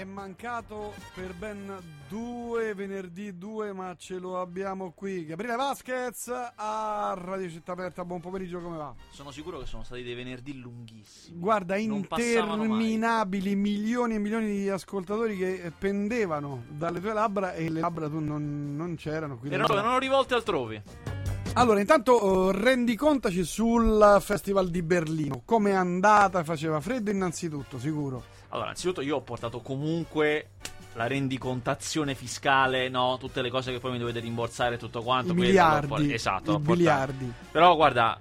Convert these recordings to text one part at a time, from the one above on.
è mancato per ben due venerdì due, ma ce lo abbiamo qui. Gabriele Vasquez a Radio Città Aperta, buon pomeriggio, come va? Sono sicuro che sono stati dei venerdì lunghissimi. Guarda, Non interminabili, milioni e milioni di ascoltatori che pendevano dalle tue labbra e le labbra tu non, non c'erano. Erano, erano rivolte altrove. Allora, intanto eh, rendicontaci sul Festival di Berlino. Come è andata? Faceva freddo innanzitutto, sicuro. Allora, innanzitutto io ho portato comunque la rendicontazione fiscale, no? Tutte le cose che poi mi dovete rimborsare e tutto quanto. I miliardi. por- esatto, miliardi. Però guarda,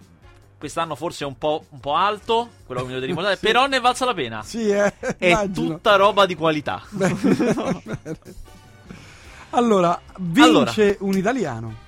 quest'anno forse è un po', un po' alto, quello che mi dovete rimborsare, Sì. però ne è valsa la pena. Sì, eh, È immagino. tutta roba di qualità. Bene. Allora, vince un italiano.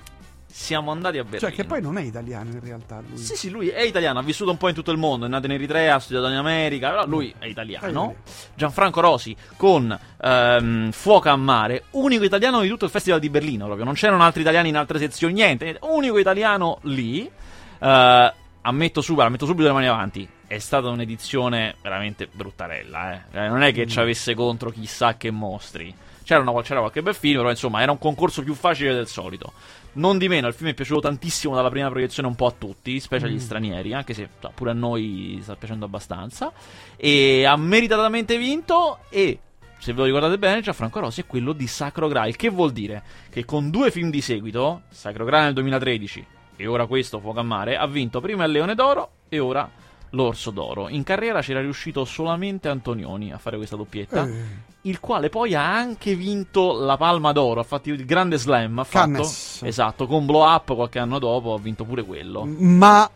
Siamo andati a Berlino. Cioè, che poi non è italiano in realtà lui. Sì, sì, lui è italiano, ha vissuto un po' in tutto il mondo, è nato in Eritrea, ha studiato in America, però lui è italiano. Gianfranco Rosi con ehm, Fuoco a mare, unico italiano di tutto il Festival di Berlino, proprio. Non c'erano altri italiani in altre sezioni, niente, niente. unico italiano lì. Eh, ammetto subito, ammetto subito le mani avanti. È stata un'edizione veramente bruttarella, eh. Eh, Non è che ci avesse contro chissà che mostri. C'era, una- c'era qualche bel film, però insomma era un concorso più facile del solito. Non di meno, il film è piaciuto tantissimo dalla prima proiezione un po' a tutti, specie agli stranieri, anche se cioè, pure a noi sta piacendo abbastanza. E ha meritatamente vinto e, se ve lo ricordate bene, Gianfranco Rossi è quello di Sacro Graal, che vuol dire che con due film di seguito, Sacro Graal nel 2013 e ora questo Fuoco a Mare, ha vinto prima il Leone d'Oro e ora l'Orso d'Oro. In carriera c'era riuscito solamente Antonioni a fare questa doppietta Eh, il quale poi ha anche vinto la Palma d'Oro, ha fatto il grande slam, ha fatto Cannes. esatto, con Blow Up qualche anno dopo ha vinto pure quello. Ma,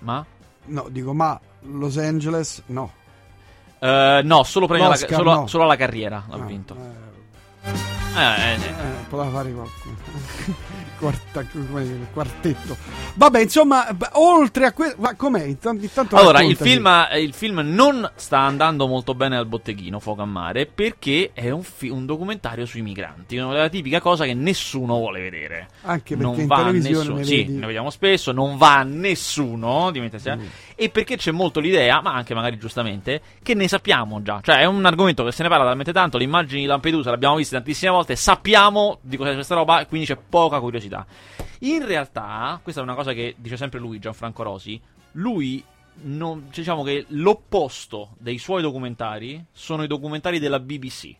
Ma no, dico, ma Los Angeles, no. Eh, no, solo, premio alla, solo, no. solo alla carriera ha No, vinto. eh, Eh, eh, eh. poteva fare qualcuno. Quarta- quartetto. Vabbè, insomma, oltre a questo, ma com'è? Intanto, intanto Allora, il film, il film non sta andando molto bene al botteghino Fuoco a Mare perché è un, fi- un documentario sui migranti, la tipica cosa che nessuno vuole vedere. anche perché non in va nessuno. ne Sì, ne vediamo spesso. Non va a nessuno Mm. E perché c'è molto l'idea, ma anche magari giustamente, che ne sappiamo già. Cioè, è un argomento che se ne parla talmente tanto. Le immagini di Lampedusa le abbiamo viste tantissime volte. Sappiamo di cosa è questa roba, e quindi c'è poca curiosità. In realtà, questa è una cosa che dice sempre lui, Gianfranco Rosi. Lui. non- diciamo che l'opposto dei suoi documentari sono i documentari della BBC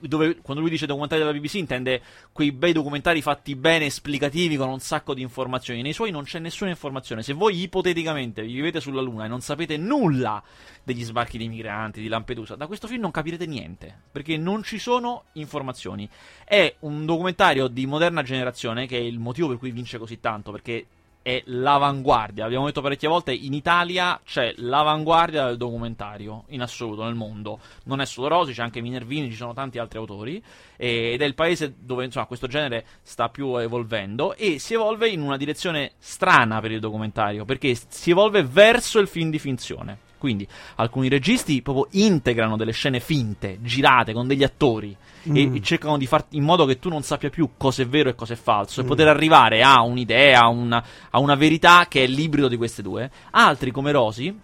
dove quando lui dice documentari della BBC intende quei bei documentari fatti bene, esplicativi, con un sacco di informazioni. Nei suoi non c'è nessuna informazione. Se voi ipoteticamente vivete sulla Luna e non sapete nulla degli sbarchi dei migranti, di Lampedusa, da questo film non capirete niente, perché non ci sono informazioni. È un documentario di moderna generazione, che è il motivo per cui vince così tanto, perché è l'avanguardia. Abbiamo detto parecchie volte, in Italia c'è l'avanguardia del documentario, in assoluto, nel mondo. Non è solo Rosi, c'è anche Minervini, ci sono tanti altri autori. Ed è il paese dove insomma, questo genere sta più evolvendo e si evolve in una direzione strana per il documentario, perché si evolve verso il film di finzione. Quindi alcuni registi proprio integrano delle scene finte, girate con degli attori e, Mm. e cercano di far in modo che tu non sappia più cosa è vero e cosa è falso e poter arrivare a un'idea, a una, a una verità che è l'ibrido di queste due. Altri, come Rosi,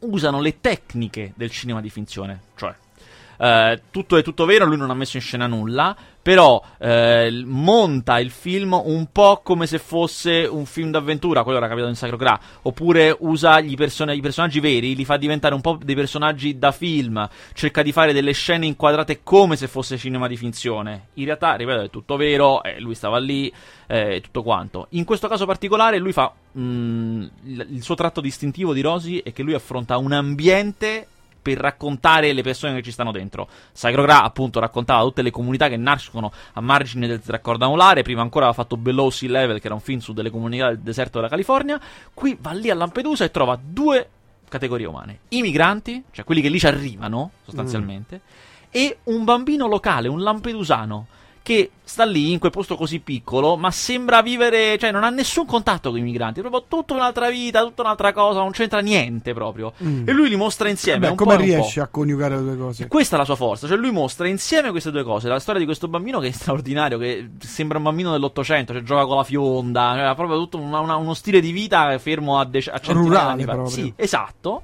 usano le tecniche del cinema di finzione, cioè eh, tutto è tutto vero, lui non ha messo in scena nulla, però eh, monta il film un po' come se fosse un film d'avventura, quello era capitato in Sacro Gra, oppure usa person- i personaggi veri, li fa diventare un po' dei personaggi da film, cerca di fare delle scene inquadrate come se fosse cinema di finzione. In realtà, ripeto, è tutto vero, eh, lui stava lì, eh, tutto quanto. In questo caso particolare lui fa mm, il, suo tratto distintivo di Rosi è che lui affronta un ambiente per raccontare le persone che ci stanno dentro. Sacro Gra, appunto, raccontava tutte le comunità che nascono a margine del raccordo anulare. Prima ancora aveva fatto Below Sea Level, che era un film su delle comunità del deserto della California. Qui va lì a Lampedusa e trova due categorie umane: i migranti, cioè quelli che lì ci arrivano, sostanzialmente, e un bambino locale, un lampedusano. Che sta lì in quel posto così piccolo, ma sembra vivere, cioè non ha nessun contatto con i migranti, è proprio tutta un'altra vita, tutta un'altra cosa, non c'entra niente proprio. Mm. E lui li mostra insieme. Un come e riesci a coniugare le due cose? E questa è la sua forza, cioè lui mostra insieme queste due cose, la storia di questo bambino che è straordinario, che sembra un bambino dell'Ottocento, cioè gioca con la fionda, cioè, ha proprio tutto una- una- uno stile di vita fermo a, dec- a Rurale proprio. Sì, esatto.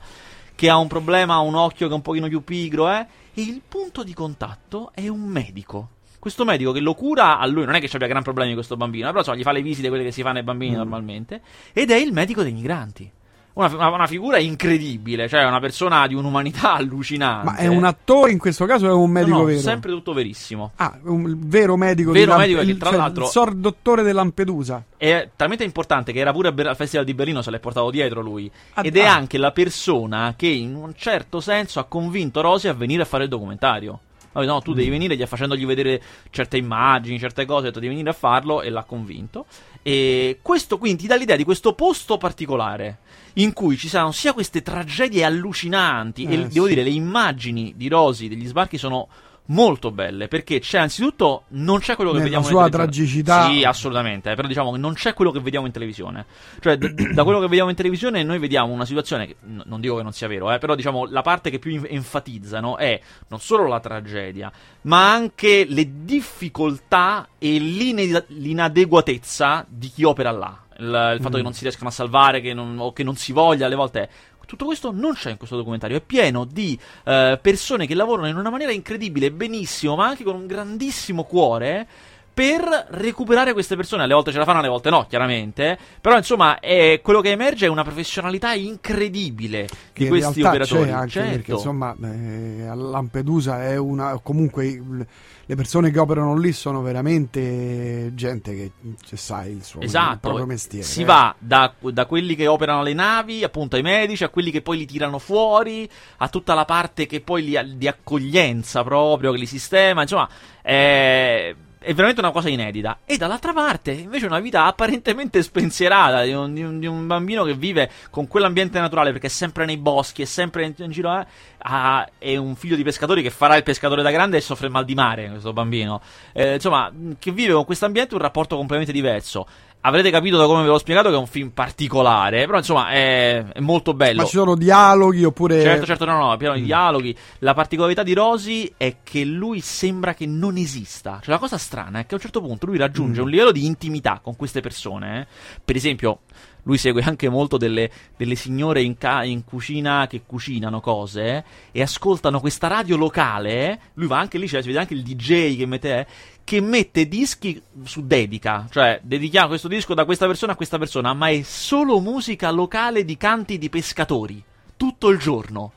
che ha un problema, ha un occhio che è un pochino più pigro, eh? E il punto di contatto è un medico. Questo medico che lo cura a lui, non è che abbia gran problemi questo bambino, però insomma, gli fa le visite quelle che si fanno ai bambini Mm. normalmente, ed è il medico dei migranti. Una, una- una figura incredibile, cioè una persona di un'umanità allucinante. Ma è un attore in questo caso o è un medico No, no, vero? sempre tutto verissimo. Ah, un vero medico Vero di Lamp- medico che, il- tra cioè, l'altro- il sor dottore di Lampedusa. È talmente importante che era pure Ber- al Festival di Berlino, se l'è portato dietro lui. Ah, Ed è ah. anche la persona che in un certo senso ha convinto Rosy a venire a fare il documentario. Detto, No, tu Mm. devi venire gli- facendogli vedere certe immagini, certe cose, ha detto devi venire a farlo e l'ha convinto. E questo quindi ti dà l'idea di questo posto particolare in cui ci saranno sia queste tragedie allucinanti e Eh, devo sì. dire le immagini di Rosy degli sbarchi sono molto belle perché c'è anzitutto non c'è quello che Nella vediamo sua in televisione. tragicità. Sì, assolutamente, eh, però diciamo che non c'è quello che vediamo in televisione. Cioè d- da quello che vediamo in televisione noi vediamo una situazione che n- non dico che non sia vero, eh, però diciamo la parte che più in- enfatizzano è non solo la tragedia, ma anche le difficoltà e l'ine- l'inadeguatezza di chi opera là. Il, il fatto Mm. che non si riescano a salvare che non- o che non si voglia alle volte. Tutto questo non c'è in questo documentario, è pieno di eh, persone che lavorano in una maniera incredibile, benissimo, ma anche con un grandissimo cuore per recuperare queste persone. Alle volte ce la fanno, alle volte no, chiaramente. Però, insomma, è- quello che emerge è una professionalità incredibile di questi operatori. c'è anche certo. perché insomma eh, a Lampedusa è una comunque il- le persone che operano lì sono veramente gente che se sai il suo il Esatto, proprio mestiere si eh. va da, da quelli che operano le navi, appunto ai medici, a quelli che poi li tirano fuori, a tutta la parte che poi li, di accoglienza proprio, che li sistema, insomma, è, è veramente una cosa inedita. E dall'altra parte, invece, una vita apparentemente spensierata di un, di un- di un bambino che vive con quell'ambiente naturale, perché è sempre nei boschi, è sempre in, in giro, eh, ha- è un figlio di pescatori che farà il pescatore da grande e soffre mal di mare, questo bambino. Eh, insomma, che vive con questo ambiente un rapporto completamente diverso. Avrete capito da come ve l'ho spiegato che è un film particolare, però insomma è, è molto bello. ma ci sono dialoghi oppure Certo, certo, no, no, pieno di Mm. dialoghi. La particolarità di Rosy è che lui sembra che non esista. Cioè, la cosa strana è che a un certo punto lui raggiunge Mm. un livello di intimità con queste persone. eh. Per esempio, lui segue anche molto delle, delle signore in, ca- in cucina che cucinano cose eh, e ascoltano questa radio locale. eh. Lui va anche lì, cioè, si vede anche il DJ che mette. Eh, che mette dischi su dedica, cioè dedichiamo questo disco da questa persona a questa persona, ma è solo musica locale di canti di pescatori, tutto il giorno.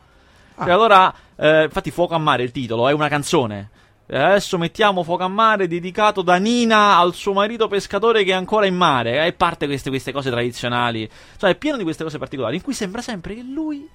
Ah. Cioè, allora, eh, infatti, Fuoco a mare il titolo, è una canzone. E Adesso mettiamo Fuoco a mare dedicato da Nina al suo marito pescatore che è ancora in mare. E parte queste, queste cose tradizionali. Cioè, è pieno di queste cose particolari in cui sembra sempre che lui.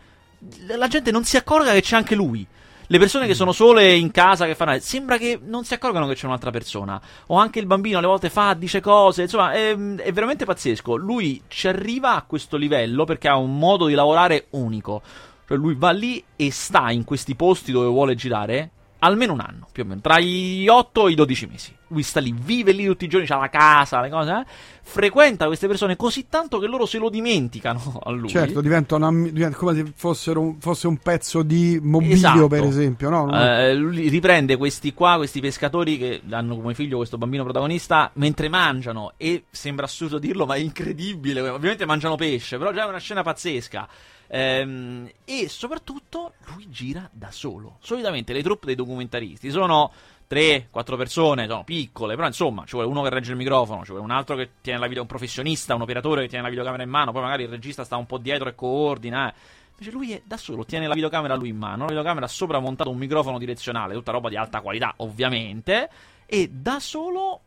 La gente non si accorga che c'è anche lui. Le persone che sono sole in casa che fanno. Sembra che non si accorgano che c'è un'altra persona. O anche il bambino alle volte fa, dice cose. Insomma, è, è veramente pazzesco. Lui ci arriva a questo livello perché ha un modo di lavorare unico. Cioè, lui va lì e sta in questi posti dove vuole girare almeno un anno, più o meno, tra i 8 e i 12 mesi. Lui sta lì, vive lì tutti i giorni, c'ha la casa, le cose, eh? frequenta queste persone così tanto che loro se lo dimenticano a lui. certo diventa, una, diventa come se fossero fosse un pezzo di mobilio Esatto. per esempio no? Non- Eh, lui riprende questi qua, questi pescatori che hanno come figlio questo bambino protagonista mentre mangiano e sembra assurdo dirlo ma è incredibile, ovviamente mangiano pesce, però già è una scena pazzesca. Ehm, e soprattutto lui gira da solo. Solitamente le truppe dei documentaristi sono 3-4 persone, sono piccole, però insomma ci vuole uno che regge il microfono, ci vuole un altro che tiene la video, un professionista, un operatore che tiene la videocamera in mano, poi magari il regista sta un po' dietro e coordina. eh. Invece lui è da solo, tiene la videocamera lui in mano, la videocamera sopra montato un microfono direzionale, tutta roba di alta qualità, ovviamente, e da solo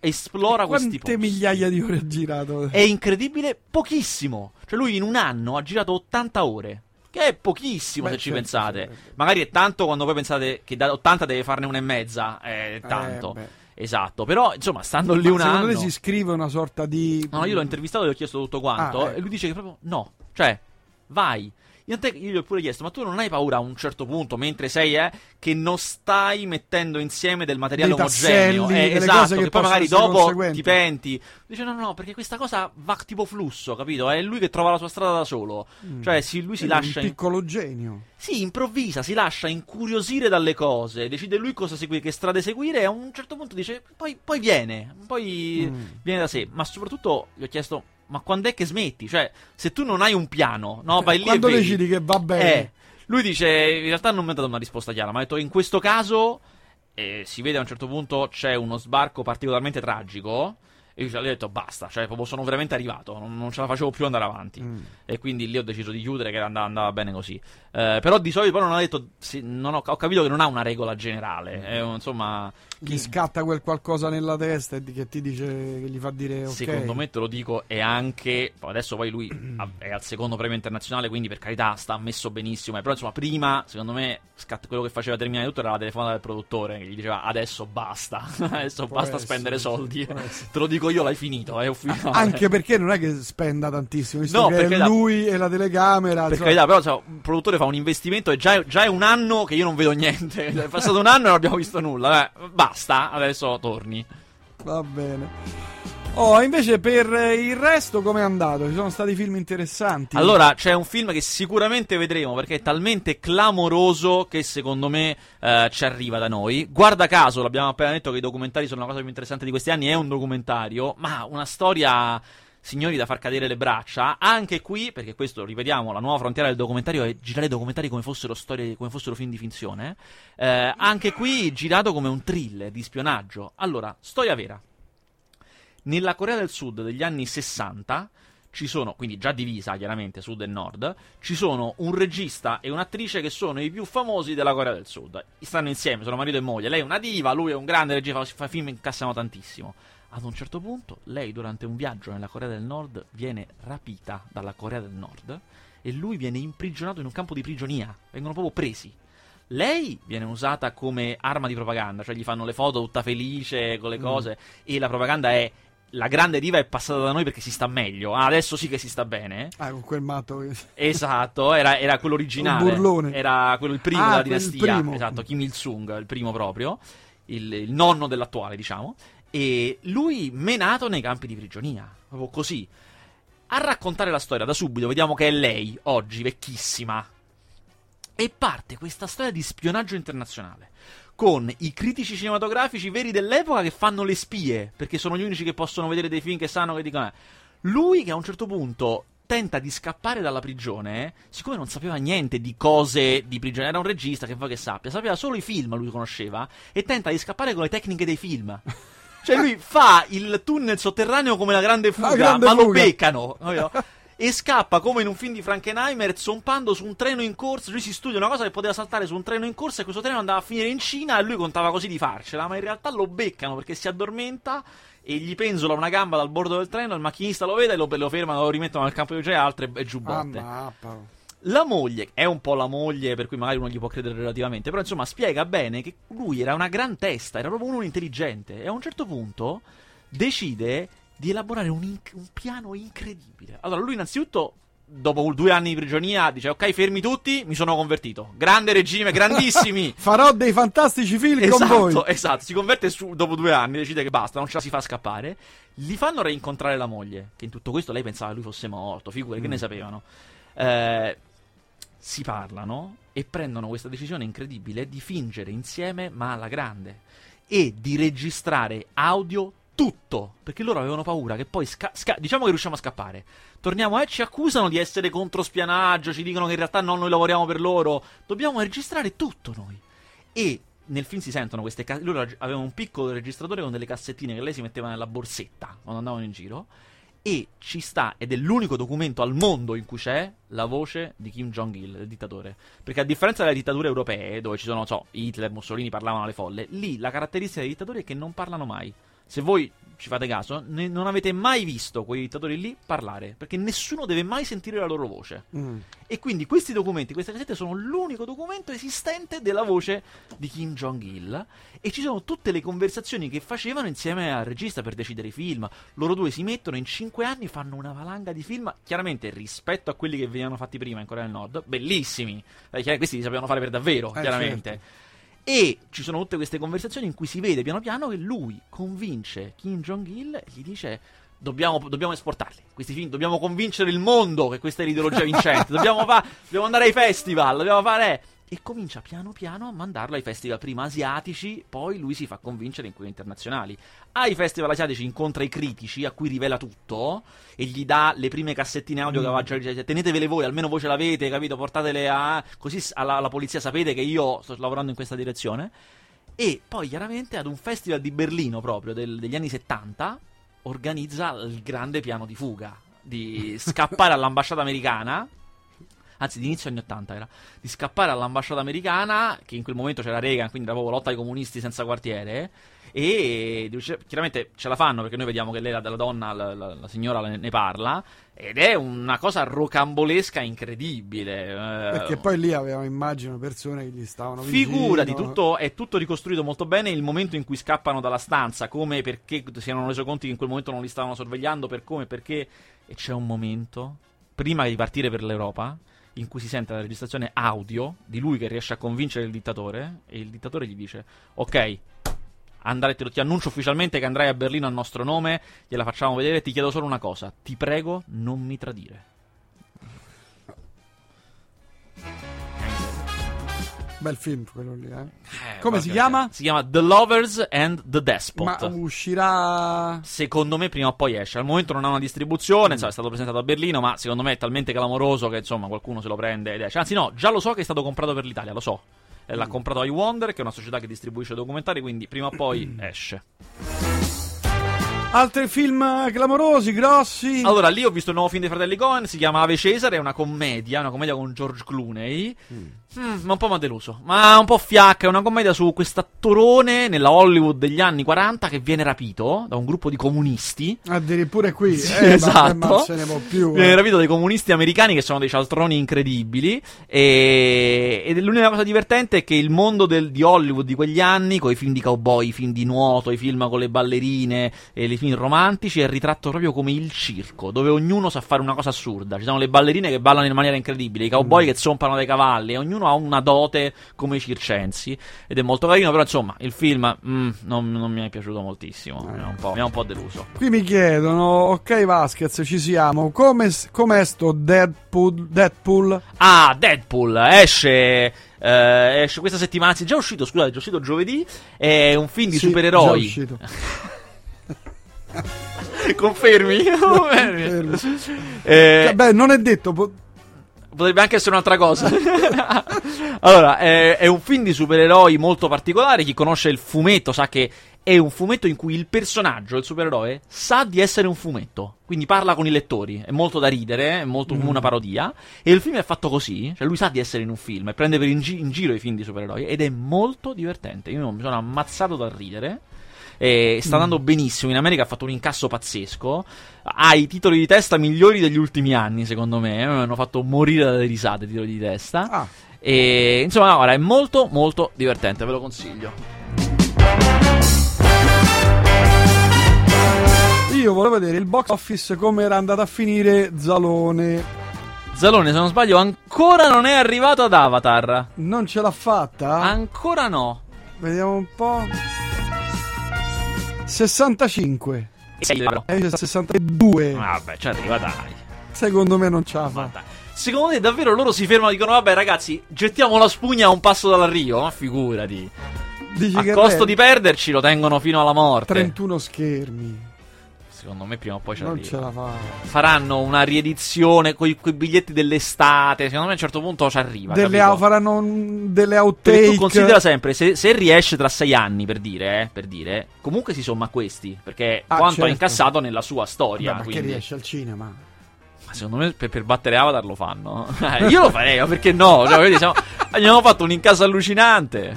esplora questi quante posti. migliaia di ore ha girato È incredibile, pochissimo. Cioè lui in un anno ha girato 80 ore. Che è pochissimo Beh, se ci certo, pensate. certo. Magari è tanto quando voi pensate che da 80 deve farne una e mezza. È tanto. Eh, esatto. Però, insomma, stando lì Ma un secondo anno. te si scrive una sorta di No, io l'ho intervistato e gli ho chiesto tutto quanto. Ah, ecco. E lui dice che proprio no. Cioè, vai. Io, te- io gli ho pure chiesto, ma tu non hai paura a un certo punto, mentre sei, eh, che non stai mettendo insieme del materiale Dei omogeneo? tasselli, Eh, esatto, che che poi magari dopo ti penti. Dice no, no, no, perché questa cosa va tipo flusso, capito? È lui che trova la sua strada da solo. Mm. Cioè, sì, lui si È lascia... un in- piccolo genio sì, improvvisa, si lascia incuriosire dalle cose, decide lui cosa seguire, che strade seguire e a un certo punto dice, poi, poi viene, poi Mm. viene da sé. Ma soprattutto gli ho chiesto, ma quando è che smetti? Cioè, se tu non hai un piano, no, vai lì Quando e vedi, decidi che va bene. Eh, lui dice, in realtà non mi ha dato una risposta chiara, ma ha detto in questo caso eh, si vede a un certo punto c'è uno sbarco particolarmente tragico. E io gli ho detto basta, cioè proprio sono veramente arrivato, non, non ce la facevo più andare avanti. Mm. E quindi lì ho deciso di chiudere che andava, andava bene così. Eh, però di solito poi non ha detto, sì, non ho, ho capito che non ha una regola generale. È un- insomma, Gli scatta quel qualcosa nella testa e che ti dice che gli fa dire ok. secondo me te lo dico, è anche. Adesso poi lui è al secondo premio internazionale, quindi per carità sta messo benissimo. eh, Però insomma, prima, secondo me, scatt- quello che faceva terminare tutto era la telefonata del produttore che gli diceva adesso basta, adesso Può basta essere, spendere soldi. Te lo dico io, l'hai finito, è ufficiale. Anche perché non è che spenda tantissimo, visto No, che da- lui e la telecamera. Per carità, però insomma, un produttore fa un investimento e già, già è un anno che io non vedo niente. È passato un anno e non abbiamo visto nulla. Eh, basta, adesso torni. Va bene. Oh, invece per eh, il resto come è andato? Ci sono stati film interessanti? Allora, c'è un film che sicuramente vedremo perché è talmente clamoroso che secondo me eh, ci arriva da noi. Guarda caso, l'abbiamo appena detto che i documentari sono la cosa più interessante di questi anni. È un documentario, ma una storia. Signori da far cadere le braccia, anche qui, perché questo, ripetiamo, la nuova frontiera del documentario è girare documentari come fossero storie, come fossero film di finzione. eh, anche qui girato come un thriller di spionaggio. Allora, storia vera. Nella Corea del Sud degli anni 60 ci sono, quindi già divisa chiaramente sud e nord, ci sono un regista e un'attrice che sono i più famosi della Corea del Sud. Stanno insieme, sono marito e moglie. Lei è una diva, lui è un grande regista, fa, film che incassano tantissimo. Ad un certo punto, lei durante un viaggio nella Corea del Nord viene rapita dalla Corea del Nord e lui viene imprigionato in un campo di prigionia. Vengono proprio presi. Lei viene usata come arma di propaganda, cioè gli fanno le foto tutta felice con le Mm. cose e la propaganda è la grande diva è passata da noi perché si sta meglio. Ah, adesso sì che si sta bene. Ah, con quel matto. Esatto, era, era quello originale. Un burlone. Era quello il primo Ah, della dinastia. primo. Esatto, Kim Il-sung, il primo proprio. Il, il nonno dell'attuale, diciamo. E lui menato nei campi di prigionia. Proprio così. A raccontare la storia da subito, vediamo che è lei, oggi, vecchissima. E parte questa storia di spionaggio internazionale. Con i critici cinematografici veri dell'epoca che fanno le spie, perché sono gli unici che possono vedere dei film che sanno che dicono. eh. Lui che a un certo punto tenta di scappare dalla prigione, siccome non sapeva niente di cose di prigione, era un regista che vuoi che sappia, sapeva solo i film, lui conosceva, e tenta di scappare con le tecniche dei film. Cioè lui fa il tunnel sotterraneo come la grande fuga, grande ma lo fuga. beccano. e scappa come in un film di Frankenheimer zompando su un treno in corsa. Lui si studia una cosa che poteva saltare su un treno in corsa e questo treno andava a finire in Cina e lui contava così di farcela, ma in realtà lo beccano perché si addormenta e gli penzola una gamba dal bordo del treno, il macchinista lo vede e lo, lo fermano, lo rimettono nel campo di gioia altre e giù Ah. La moglie, è un po' la moglie, per cui magari uno gli può credere relativamente, però insomma spiega bene che lui era una gran testa, era proprio uno intelligente e a un certo punto decide di elaborare un, inc- un piano incredibile. Allora lui innanzitutto, dopo due anni di prigionia, dice ok fermi tutti, mi sono convertito. Grande regime, grandissimi. Farò dei fantastici film con voi. Esatto, esatto, si converte su- dopo due anni, decide che basta, non ce la si fa scappare. Li fanno reincontrare la moglie, che in tutto questo lei pensava che lui fosse morto, figure che Mm. ne sapevano. Eh, si parlano e prendono questa decisione incredibile di fingere insieme, ma alla grande, e di registrare audio tutto, perché loro avevano paura che poi, sca- sca- diciamo che riusciamo a scappare. Torniamo e ci accusano di essere controspianaggio, ci dicono che in realtà non noi lavoriamo per loro, dobbiamo registrare tutto noi. E nel film si sentono queste ca- loro avevano un piccolo registratore con delle cassettine che lei si metteva nella borsetta quando andavano in giro e ci sta ed è l'unico documento al mondo in cui c'è la voce di Kim Jong-il, il dittatore. Perché a differenza delle dittature europee, dove ci sono, so, Hitler, Mussolini parlavano alle folle, lì la caratteristica dei dittatori è che non parlano mai. Se voi ci fate caso, ne- non avete mai visto quei dittatori lì parlare, perché nessuno deve mai sentire la loro voce. Mm. E quindi questi documenti, queste cassette sono l'unico documento esistente della voce di Kim Jong-il. E ci sono tutte le conversazioni che facevano insieme al regista per decidere i film. Loro due si mettono in cinque anni, fanno una valanga di film. Chiaramente rispetto a quelli che venivano fatti prima in Corea del Nord, bellissimi. Perché questi li sapevano fare per davvero, Eh, chiaramente. certo. E ci sono tutte queste conversazioni in cui si vede piano piano che lui convince Kim Jong-il e gli dice. Dobbiamo, dobbiamo esportarli questi film, dobbiamo convincere il mondo che questa è l'ideologia vincente. dobbiamo, fa- dobbiamo andare ai festival, dobbiamo fare. E comincia piano piano a mandarlo ai festival prima asiatici, poi lui si fa convincere in quelli internazionali. Ai festival asiatici incontra i critici a cui rivela tutto e gli dà le prime cassettine audio Mm. che aveva già registrato. Tenetevele voi, almeno voi ce l'avete, capito? Portatele a così alla, alla polizia sapete che io sto lavorando in questa direzione. E poi chiaramente ad un festival di Berlino proprio del- degli anni 70 organizza il grande piano di fuga, di scappare all'ambasciata americana. Anzi, di inizio anni 80 era di scappare all'ambasciata americana, che in quel momento c'era Reagan, quindi era proprio lotta ai comunisti senza quartiere. E chiaramente ce la fanno perché noi vediamo che lei, la, la donna, la, la- la signora ne, ne parla. Ed è una cosa rocambolesca incredibile. eh, Perché poi lì avevamo, immagino, persone che gli stavano Figurati, vicino. tutto, è tutto ricostruito molto bene. Il momento in cui scappano dalla stanza, come perché si erano reso conto che in quel momento non li stavano sorvegliando, per come, perché. E c'è un momento, prima di partire per l'Europa, in cui si sente la registrazione audio di lui che riesce a convincere il dittatore. E il dittatore gli dice: Ok. Andare, lo- ti annuncio ufficialmente che andrai a Berlino a nostro nome, gliela facciamo vedere. Ti chiedo solo una cosa: ti prego, non mi tradire. Bel film quello lì, eh. Eh, Come si chiama? Si chiama The Lovers and the Despot. Ma uscirà... Secondo me prima o poi esce. Al momento non ha una distribuzione, insomma, è stato presentato a Berlino, ma secondo me è talmente clamoroso che insomma qualcuno se lo prende ed esce. Anzi no, già lo so che è stato comprato per l'Italia, lo so. Eh, L'ha comprato iWonder, che è una società che distribuisce documentari, quindi prima o poi esce. Altri film clamorosi, grossi? Allora, lì ho visto il nuovo film dei fratelli Cohen, si chiama Ave Cesare, è una commedia, una commedia con George Clooney. Mm, ma un po' mi ha deluso. Ma un po' fiacca, è una commedia su quest'attorone nella Hollywood degli anni 40 che viene rapito da un gruppo di comunisti. Addirittura qui. Sì, eh, esatto. Ma, non se ne può più. Viene eh. rapito dai comunisti americani che sono dei cialtroni incredibili. E... Ed l'unica cosa divertente è che il mondo del- di Hollywood di quegli anni, con i film di cowboy, i film di nuoto, i film con le ballerine e i film romantici, è ritratto proprio come il circo, dove ognuno sa fare una cosa assurda. Ci sono le ballerine che ballano in maniera incredibile, i cowboy che zompano dai cavalli, e ognuno ha una dote come i circensi. Ed è molto carino, però insomma, il film mm, non, non mi è piaciuto moltissimo. Mi ha un po', mi ha un po' deluso. Qui mi chiedono, ok Vasquez, ci siamo, come, com'è sto Deadpool? Deadpool? Ah, Deadpool esce. eh, esce questa settimana, anzi, è già uscito, scusate, è già uscito giovedì. È un film di Sì, supereroi. già uscito. Confermi? Confermi. Eh, Cioè, beh, non è detto, po- Potrebbe anche essere un'altra cosa. allora, è, è un film di supereroi molto particolare. Chi conosce il fumetto sa che è un fumetto in cui il personaggio, il supereroe, sa di essere un fumetto. Quindi parla con i lettori. È molto da ridere, è molto come una parodia. E il film è fatto così. Cioè, lui sa di essere in un film e prende per in, gi- in giro i film di supereroi. Ed è molto divertente. Io mi sono ammazzato dal ridere. E sta andando benissimo. In America ha fatto un incasso pazzesco. Ha i titoli di testa migliori degli ultimi anni, secondo me. Mi hanno fatto morire dalle risate i titoli di testa. Ah, E insomma, ora è molto, molto divertente. Ve lo consiglio. io volevo vedere il box office come era andato a finire Zalone. Zalone, se non sbaglio, ancora non è arrivato ad Avatar. Non ce l'ha fatta? Ancora no. Vediamo un po'. 65. E sei libero. Eh, 62. Vabbè, ci arriva, dai. Secondo me non ce la fa. Secondo te davvero loro si fermano e dicono vabbè ragazzi gettiamo la spugna a un passo dall'arrivo? Ma figurati. Dici A che costo re- di perderci lo tengono fino alla morte. 31 schermi. Secondo me prima o poi ci Non arriva. ce la fa. Faranno una riedizione con i biglietti dell'estate. Secondo me a un certo punto ci arriva. Delle au- faranno un- delle Perché outtake. tu considera sempre, se, se riesce tra sei anni, per dire, eh, per dire, comunque si somma a questi, perché Ah, quanto ha certo. incassato nella sua storia. Che quindi- riesce al cinema? Ma secondo me per, per battere Avatar lo fanno. Io lo farei, ma perché no? Cioè, vedi, siamo- abbiamo fatto un incasso allucinante.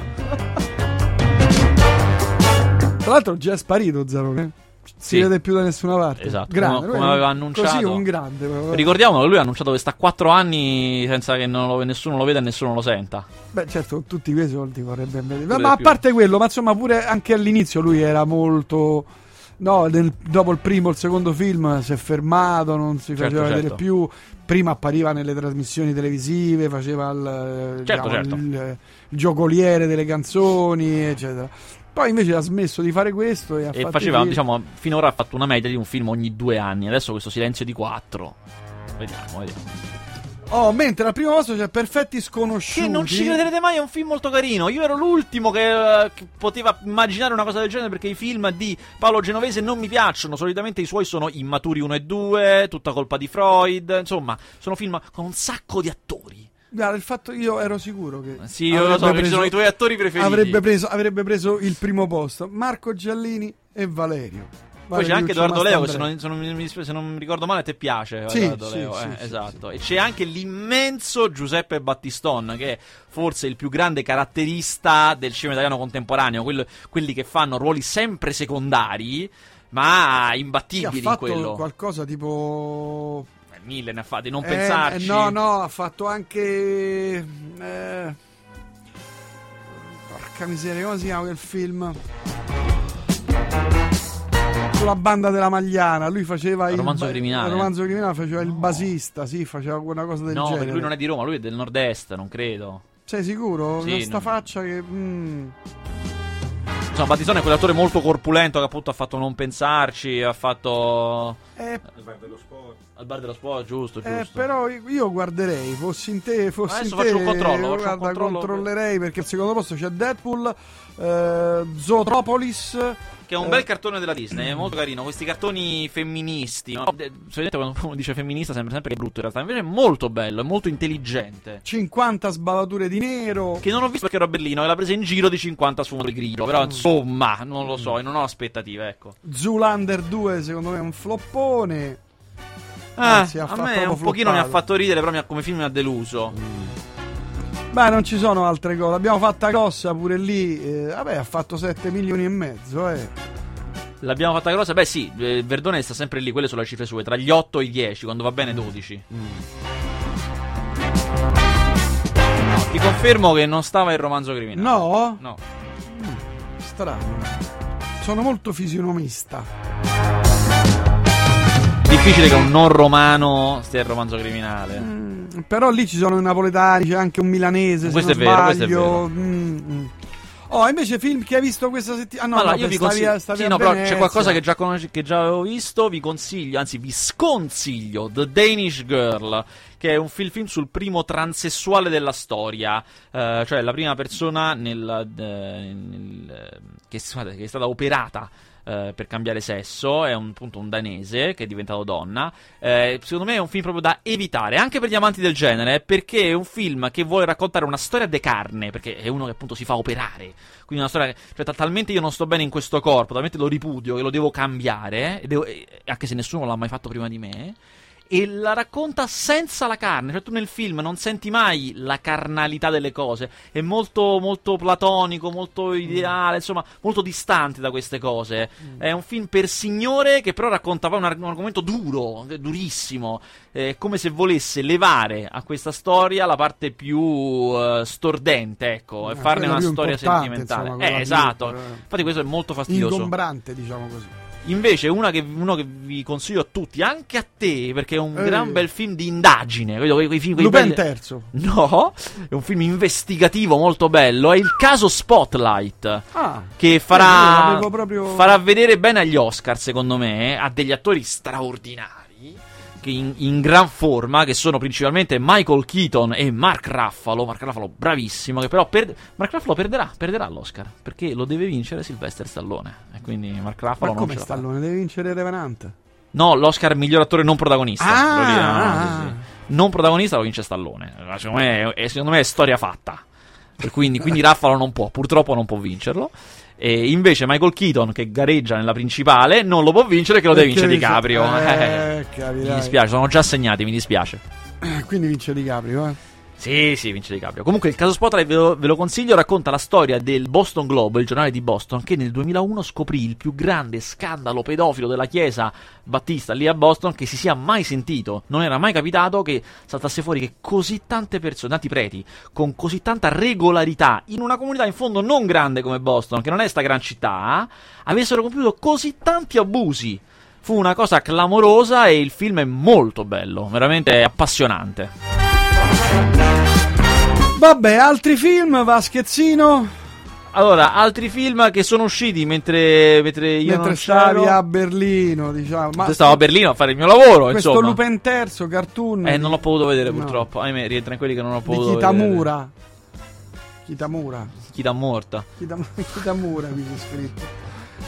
Tra l'altro già è sparito Zalone. Si Sì. vede più da nessuna parte. Esatto, Grande, come- come aveva annunciato. Così un grande. proprio. Ricordiamo che lui ha annunciato che sta 4 anni senza che lo- nessuno lo veda e nessuno lo senta. Beh, certo, tutti quei soldi vorrebbe vedere. Pure Ma a più. parte quello, ma insomma, pure anche all'inizio lui era molto. No, nel- dopo il primo o il secondo film si è fermato, non si Certo, faceva vedere certo. più. Prima appariva nelle trasmissioni televisive, faceva il, Certo, diciamo, certo. il- il giocoliere delle canzoni, eccetera. Poi invece ha smesso di fare questo e ha E fatto faceva, film. diciamo, finora ha fatto una media di un film ogni due anni. Adesso questo silenzio di 4. Vediamo, vediamo. Oh, mentre al primo posto c'è Perfetti Sconosciuti. Che non ci crederete mai, è un film molto carino. Io ero l'ultimo che, eh, che poteva immaginare una cosa del genere perché i film di Paolo Genovese non mi piacciono. Solitamente i suoi sono Immaturi 1 e 2, tutta colpa di Freud. Insomma, sono film con un sacco di attori. Guarda, il fatto io ero sicuro che. Sì, io lo so, che ci sono i tuoi attori preferiti. Avrebbe preso, avrebbe preso il primo posto. Marco Giallini e Valerio. Poi c'è anche Valerio Edoardo Leo, che se non, se non mi, se non mi ricordo male, a te piace. Sì, Edoardo sì, Leo, sì, eh, sì, esatto. E c'è anche l'immenso Giuseppe Battiston, che è forse il più grande caratterista del cinema italiano contemporaneo, quello- quelli che fanno ruoli sempre secondari, ma Sì, ha imbattibili in fatto quello. qualcosa tipo. Eh, Mille ne ha fatti, non Eh, pensarci. eh, no, no, ha fatto anche. eh, porca miseria, come si chiama quel film? Sulla banda della Magliana, lui faceva il. Romanzo criminale. il romanzo criminale faceva il basista, sì, faceva una cosa del No, genere. perché lui non è di Roma, lui è del nord-est, non credo. Sei sicuro? Sì, Con sta non- faccia che. mm. Insomma, Battistone è quell'attore molto corpulento che appunto ha fatto Non Pensarci, ha fatto... Eh, Al bar dello sport. Al bar dello sport, giusto, giusto. eh, però io guarderei, fossi in te, fossi Adesso in te, faccio un controllo, faccio un guarda, controllo. controllerei perché al secondo posto c'è Deadpool, eh, Zootropolis, Che è un Eh. bel cartone della Disney, è molto carino. Questi cartoni femministi. No? De- Solitamente quando uno dice femminista sembra sempre che è brutto in realtà. Invece è molto bello, è molto intelligente. 50 sbavature di nero. Che non ho visto perché ero a Berlino e l'ha presa in giro di 50 su uno del grido. Però insomma, non lo so, e non ho aspettative, ecco. Zoolander 2 secondo me è un floppone. Ah, Anzi, a me un pochino mi ha fatto ridere, però mi ha- come film mi ha deluso. Beh, non ci sono altre cose. Abbiamo fatta grossa pure lì. eh, vabbè, ha fatto 7 milioni e mezzo, eh. L'abbiamo fatta grossa? Beh, sì, eh, Verdone sta sempre lì, quelle sono le cifre sue, tra gli 8 e i 10, quando va bene 12. No, ti confermo che non stava il romanzo criminale. No? No. Strano. Sono molto fisionomista. Difficile che un non romano stia il romanzo criminale. Mm, però lì ci sono i napoletani, c'è anche un milanese. se Questo non è vero, questo è sbaglio. Mm, mm. Oh, invece film che hai visto questa settimana? Ah, no, allora, vabbè, io vi consiglio. Sì, no, però c'è qualcosa che già, conosci- che già avevo visto. Vi consiglio, anzi, vi sconsiglio The Danish Girl, che è un film, sul primo transessuale della storia. eh, cioè, la prima persona nel, eh, nel, che, scusate, che è stata operata. Eh, per cambiare sesso, è un, appunto un danese che è diventato donna. Eh, secondo me è un film proprio da evitare, anche per gli amanti del genere, perché è un film che vuole raccontare una storia de carne, perché è uno che appunto si fa operare. Quindi una storia, cioè ta- talmente io non sto bene in questo corpo, talmente lo ripudio che lo devo cambiare, devo- anche se nessuno l'ha mai fatto prima di me. E la racconta senza la carne, cioè tu nel film non senti mai la carnalità delle cose, è molto, molto platonico, molto ideale, insomma, molto distante da queste cose. È un film per signore che però racconta poi un, ar- un argomento duro, durissimo, è come se volesse levare a questa storia la parte più eh, stordente, ecco, e Eh, farne quella una più storia sentimentale. insomma, eh, più, esatto. eh, Infatti questo è molto fastidioso. Ingombrante, diciamo così. Invece, una che, uno che vi consiglio a tutti, anche a te, perché è un Eh. gran bel film di indagine. Quei, quei, quei film, quei Lupin belli- terzo. No, è un film investigativo molto bello. È il caso Spotlight. Ah, Che Eh, farà, proprio- farà vedere bene agli Oscar, secondo me. Ha degli attori straordinari. In, in gran forma, che sono principalmente Michael Keaton e Mark Ruffalo. Mark Ruffalo, bravissimo. Che però per- Mark Ruffalo perderà, perderà l'Oscar. Perché lo deve vincere Sylvester Stallone. E quindi Mark Ruffalo ma non come. Stallone? Deve vincere Revenant. No, l'Oscar miglior attore non protagonista. Ah, ah. sì, sì. Non protagonista lo vince Stallone. Secondo me è, secondo me è storia fatta. Quindi, quindi Raffalo non può, purtroppo non può vincerlo. E invece Michael Keaton, che gareggia nella principale, non lo può vincere, che lo deve vincere DiCaprio. Eh, Eh, capirai. mi dispiace, sono già segnati, mi dispiace. Eh, Quindi vince DiCaprio, eh. Sì, sì, vince DiCaprio. Comunque il caso Spotlight ve lo, ve lo consiglio, racconta la storia del Boston Globe, il giornale di Boston, che nel 2001 scoprì il più grande scandalo pedofilo della chiesa battista lì a Boston che si sia mai sentito. Non era mai capitato che saltasse fuori che così tante persone, tanti preti, con così tanta regolarità, in una comunità in fondo non grande come Boston, che non è sta gran città, avessero compiuto così tanti abusi. Fu una cosa clamorosa e il film è molto bello, veramente appassionante. Vabbè, altri film, Vaschezzino. Allora, altri film che sono usciti mentre, mentre io Mentre non stavi a Berlino, diciamo. Ma stavo a Berlino a fare il mio lavoro, questo insomma. Lupin terzo cartoon Eh, non l'ho potuto vedere No. purtroppo. Ahimè, rientra in quelli che non ho di potuto vedere. Kitamura. Kitamura. Chi da morta. Kitam- Kitamura mi c'è scritto.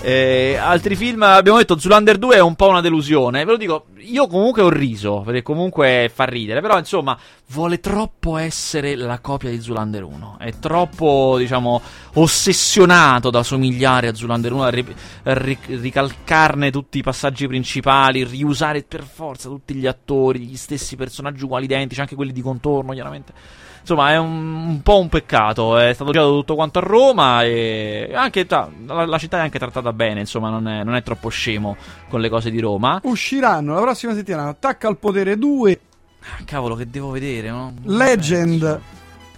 Eh, altri film, abbiamo detto Zulander 2 è un po' una delusione. Ve lo dico, io comunque ho riso, perché comunque fa ridere. Però, insomma, vuole troppo essere la copia di Zulander 1. È troppo, diciamo, ossessionato da somigliare a Zulander 1, a ri- a ri- ricalcarne tutti i passaggi principali, riusare per forza tutti gli attori, gli stessi personaggi uguali identici, anche quelli di contorno, chiaramente. Insomma, è un, un po' un peccato. È stato girato tutto quanto a Roma e anche tra- la, la città è anche trattata bene. Insomma, non è, non è troppo scemo con le cose di Roma. Usciranno la prossima settimana Attacca al potere 2, Ah, cavolo, che devo vedere? no? Legend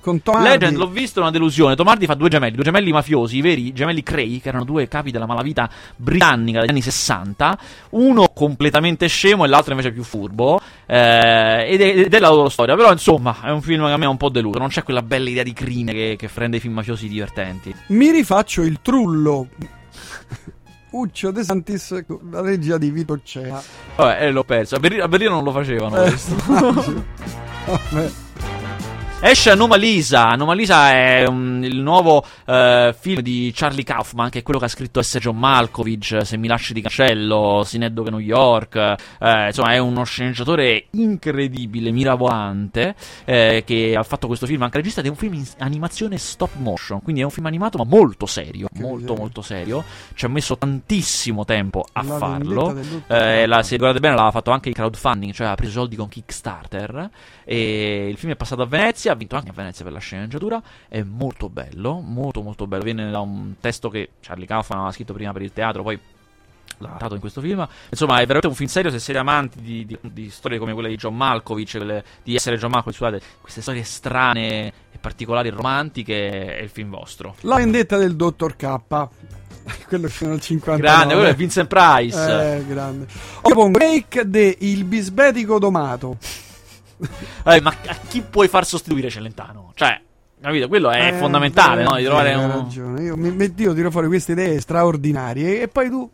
con Tom Hardy. Legend l'ho visto, è una delusione. Tomardi fa due gemelli, due gemelli mafiosi, i veri gemelli Cray, che erano due capi della malavita britannica degli anni 60. Uno completamente scemo e l'altro invece più furbo. eh, ed, è, ed è la loro storia. Però, insomma, è un film che a me ha un po' deluso. Non c'è quella bella idea di crimine che, che rende i film mafiosi divertenti. Mi rifaccio il trullo. Uccio De Santis, la regia di Vito Cea. Vabbè, eh, l'ho perso. A Berlino, a Berlino non lo facevano. Eh, questo. Vabbè. Esce Anomalisa. Anomalisa è um, il nuovo eh, film di Charlie Kaufman, che è quello che ha scritto S. John Malkovich, Se mi lasci di cancello, Sineddo che New York. eh, insomma, è uno sceneggiatore incredibile, mirabolante, eh, che ha fatto questo film anche regista ed è un film in animazione stop motion. Quindi è un film animato, ma molto serio. Che molto, miseria. molto serio. Ci ha messo tantissimo tempo a La farlo. Eh, la, se guardate bene, l'aveva fatto anche in crowdfunding, cioè ha preso soldi con Kickstarter. E il film è passato a Venezia, ha vinto anche a Venezia per la sceneggiatura. È molto bello, molto molto bello. Viene da un testo che Charlie Kaufman aveva scritto prima per il teatro, poi l'ha adattato in questo film. Insomma, è veramente un film serio se siete amanti di, di- di storie come quelle di John Malkovich, quelle di essere John Malkovich, scusate, queste storie strane e particolari e romantiche, è il film vostro. La vendetta del dottor K. Quello che nel 59. Grande, quello è Vincent Price. Eh, grande. Io pongo Make de Il bisbetico domato. Eh, ma a chi puoi far sostituire Celentano? Cioè, capito? Quello è Eh, fondamentale, no? Di trovare hai un. ragione. Io, mi, mi- io tiro fuori queste idee straordinarie e poi tu.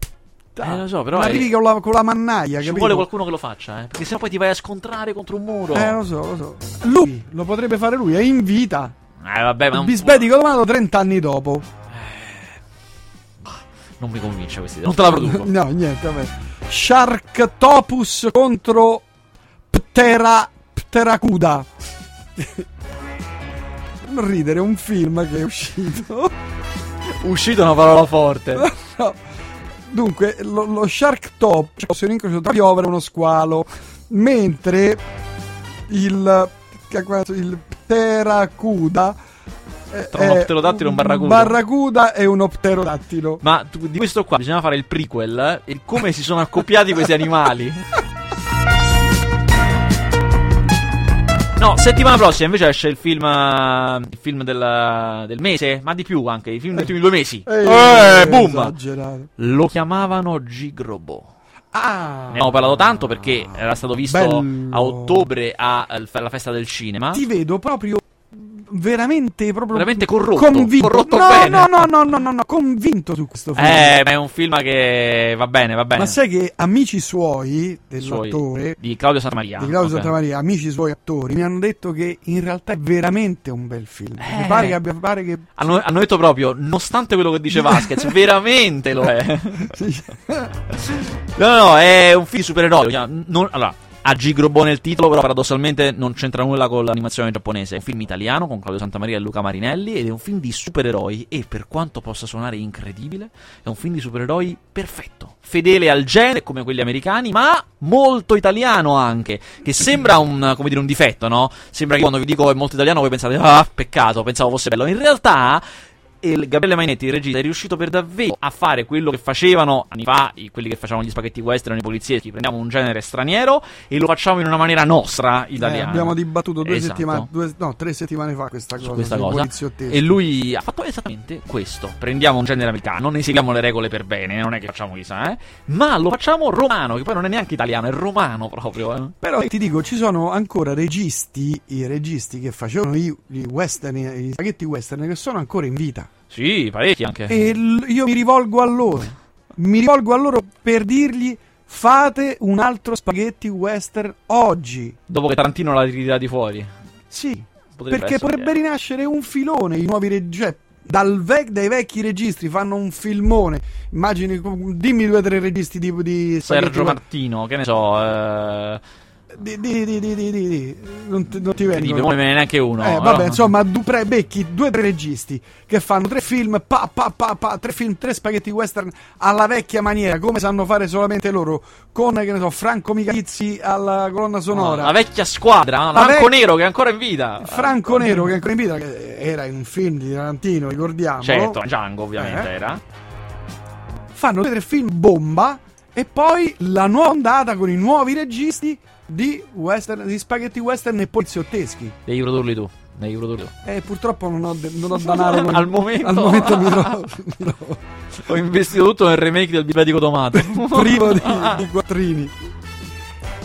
Eh, lo so, però è- Arrivi con la, con la mannaia, Ci capito? vuole qualcuno che lo faccia, eh? Perché sennò poi ti vai a scontrare contro un muro. Eh, lo so, lo so. Lui lo potrebbe fare lui, è in vita. Eh, vabbè, ma Il non, bisbetico domato 30 anni dopo. non mi convince questa idea. Non te la produco. No, niente, vabbè. Sharktopus contro Ptera, Pteracuda. non ridere, è un film che è uscito. Uscito una parola forte. No. Dunque, lo, lo Sharktopus è un incrocio tra piovere e uno squalo, mentre il, il Pteracuda è- Tra uno è pterodattilo e un barracuda. barracuda e uno pterodattilo. Ma tu- di questo qua bisogna fare il prequel. eh? E come si sono accoppiati questi animali? No, settimana prossima invece esce il film, eh, il film del, del mese, ma di più anche, i film degli ultimi due mesi. Eh, boom! Esagerato. Lo chiamavano Gigrobo. Ah, Ne abbiamo parlato tanto perché era stato visto Bello. a ottobre alla festa del cinema. Ti vedo proprio veramente proprio Veramente corrotto, convinto. corrotto no, bene. no, no, no, no, no, no, convinto su questo film. Eh, ma è un film che va bene, va bene. Ma sai che amici suoi dell'attore di Claudio Santamaria. di Claudio Ok. Santamaria, amici suoi attori, mi hanno detto che in realtà è veramente un bel film. Mi Eh. pare che abbia pare che Hanno, hanno detto proprio, nonostante quello che dice Vasquez, veramente lo è. Sì. No, no, no, è un film di supereroi. Non- allora, ha Gigrobo nel titolo, però paradossalmente non c'entra nulla con l'animazione giapponese. È un film italiano con Claudio Santamaria e Luca Marinelli ed è un film di supereroi e per quanto possa suonare incredibile, è un film di supereroi perfetto, fedele al genere come quelli americani, ma molto italiano anche, che sembra un, dire, un difetto, no? Sembra che quando vi dico è molto italiano voi pensate, ah, peccato, pensavo fosse bello. In realtà e Gabriele Mainetti, il regista, è riuscito per davvero a fare quello che facevano anni fa i- quelli che facevano gli spaghetti western, i polizieschi. Prendiamo un genere straniero e lo facciamo in una maniera nostra, Eh, italiana. abbiamo dibattuto due Esatto. settimane, due- no, tre settimane fa questa cosa. questa cosa. E lui ha fatto esattamente questo. Prendiamo un genere americano, non ne seguiamo le regole per bene, non è che facciamo chissà, eh. Ma lo facciamo romano, che poi non è neanche italiano, è romano proprio. Eh. Però ti dico, ci sono ancora registi, i registi che facevano i, i western, i spaghetti western che sono ancora in vita. Sì, parecchi anche. E l- io mi rivolgo a loro. Mi rivolgo a loro per dirgli fate un altro spaghetti western oggi. Dopo che Tarantino l'ha ritirato fuori. Sì, Potrebbe perché potrebbe eh. rinascere un filone, i nuovi registi. Dal vec- dai vecchi registri fanno un filmone. Immagini, dimmi due o tre registi di, di Sergio. Martino, che ne so. Eh... Di, di, di, di, di, di, di. Non, ti- non ti vengono. non me ne neanche uno. Eh, vabbè, insomma, du- pre- becchi due o tre registi che fanno tre film, pa, pa, pa, pa, tre film, tre spaghetti western alla vecchia maniera, come sanno fare solamente loro, con, che ne so, Franco Michalizzi alla colonna sonora. La vecchia squadra, La Franco vec- Nero che è ancora in vita. Franco Nero che è ancora in vita, che era in un film di Tarantino, ricordiamo. Certo, Django ovviamente Eh. era. Fanno tre film bomba e poi la nuova ondata con i nuovi registi di, western, di spaghetti western e poliziotteschi. Devi produrli tu. Devi produrli tu. Eh, purtroppo non ho, de- non ho denaro. non- Al momento- al momento mi trovo, mi trovo Ho investito tutto nel remake del bibliotico tomato. privo di, di quattrini.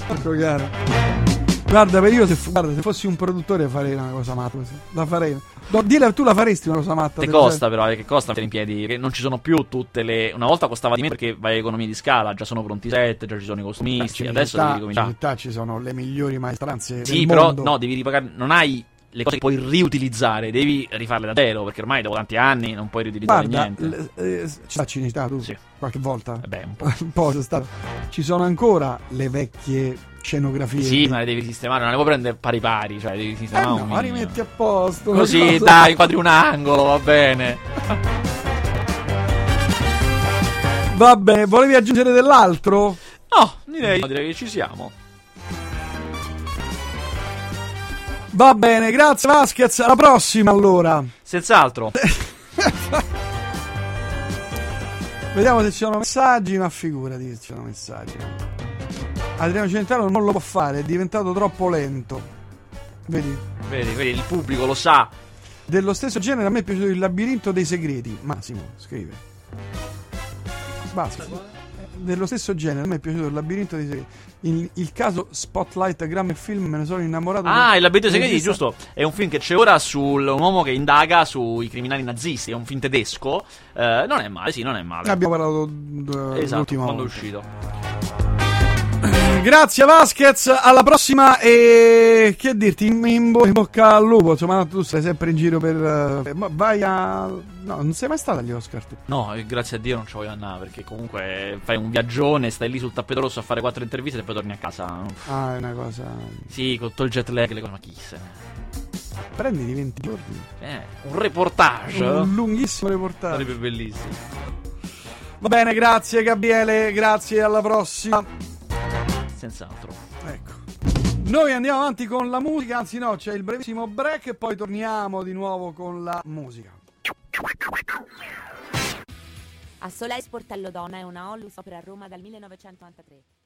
Porco cane. Guarda, per io se, guarda, se fossi un produttore farei una cosa matta. La farei. No, dilla, tu la faresti una cosa matta? Che costa però, eh, che costa mettere in piedi? Che non ci sono più tutte le... Una volta costava di meno perché vai a economie di scala, già sono pronti i set, già ci sono i genere? costumisti, Beh, adesso in devi città- ricominciare. In città ci sono le migliori maestranze Sì, però mondo. no, devi ripagare, non hai le cose che puoi riutilizzare, devi rifarle da zero, perché ormai dopo tanti anni non puoi riutilizzare Guarda, niente. eh, ci ci in città tu? Sì. Qualche volta? Vabbè, un po'. un po' stato. Ci sono ancora le vecchie scenografie. Sì, ma le devi sistemare, non le puoi prendere pari pari, cioè devi Eh sistemare un no, minimo. rimetti a posto. Così, dai, inquadri un angolo, va bene. Va bene, volevi aggiungere dell'altro? No, direi, no, direi che ci siamo. Va bene, grazie Vasquez, alla prossima allora. Senz'altro. Vediamo se ci sono messaggi, ma figurati se ci sono messaggi. Adriano Centrano non lo può fare, è diventato troppo lento. Vedi? Vedi, vedi, il pubblico lo sa. Dello stesso genere a me è piaciuto il labirinto dei segreti. Massimo, scrive. Basta. Dello stesso genere a me è piaciuto il labirinto dei segreti. Il, il caso Spotlight Gram e Film me ne sono innamorato. Ah, il labirinto dei segreti, giusto. È un film che c'è ora su un uomo che indaga sui criminali nazisti. È un film tedesco. Eh, non è male, sì, non è male. Abbiamo parlato uh, esatto, l'ultima quando è volta. uscito. Grazie Vasquez, alla prossima e che dirti, in, in bo- in bocca al lupo, insomma tu sei sempre in giro per... ma vai a... no, non sei mai stato agli Oscar tu. No, eh, grazie a Dio non ci voglio andare perché comunque fai un viaggione, stai lì sul tappeto rosso a fare quattro interviste e poi torni a casa. Ah, è una cosa... Sì, con tutto il jet lag, le cose, ma chi se ne... Prenditi 20 giorni. Eh, un reportage. Un lunghissimo reportage. Sarebbe bellissimo. Va bene, grazie Gabriele, grazie, alla prossima. Senz'altro. Ecco. Noi andiamo avanti con la musica, anzi no, c'è il brevissimo break e poi torniamo di nuovo con la musica. A Soleil Sportello Donna è una Onlus opera a Roma dal 1993.